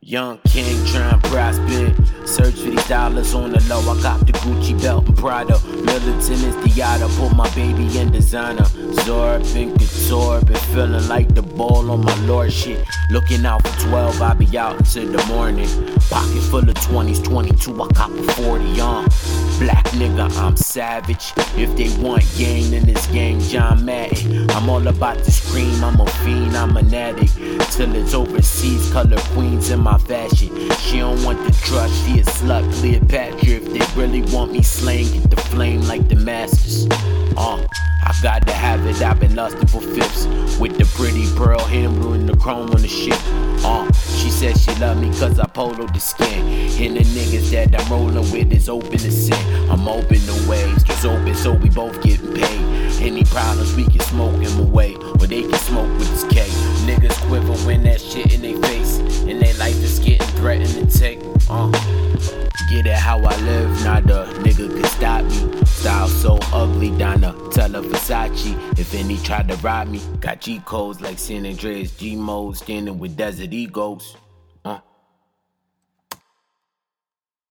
Young king trying prosper. Dollars on the low. I got the Gucci belt and Prada. Militant is the yada. Put my baby in designer. Zorb couture. Been feeling like the ball on my lord shit. Looking out for 12. I be out until the morning. Pocket full of 20s, 22. I cop a 40 on. Black nigga, I'm savage. If they want gang, then this gang John Madden. I'm all about the scream. I'm a fiend. I'm an addict. Till it's overseas. Color queens in my fashion. She don't want the trust, she a slut, Cleopatra. If they really want me slain, get the flame like the masters. Uh, I got to have it, I've been lusting for fifths. With the pretty pearl handle and the chrome on the ship. Uh, she said she love me cause I polo the skin. And the niggas that I'm rolling with is open to sin. I'm open to waves, just open so we both getting paid. Any problems we can smoke them away, or they can smoke with this K. Niggas quiver when that shit in their face, and their life is getting I live, not a nigga can stop me. Style so ugly, Donna, tell her Versace. If any try to rob me, got G codes like San Andreas, G mode, standing with Desert Eagles.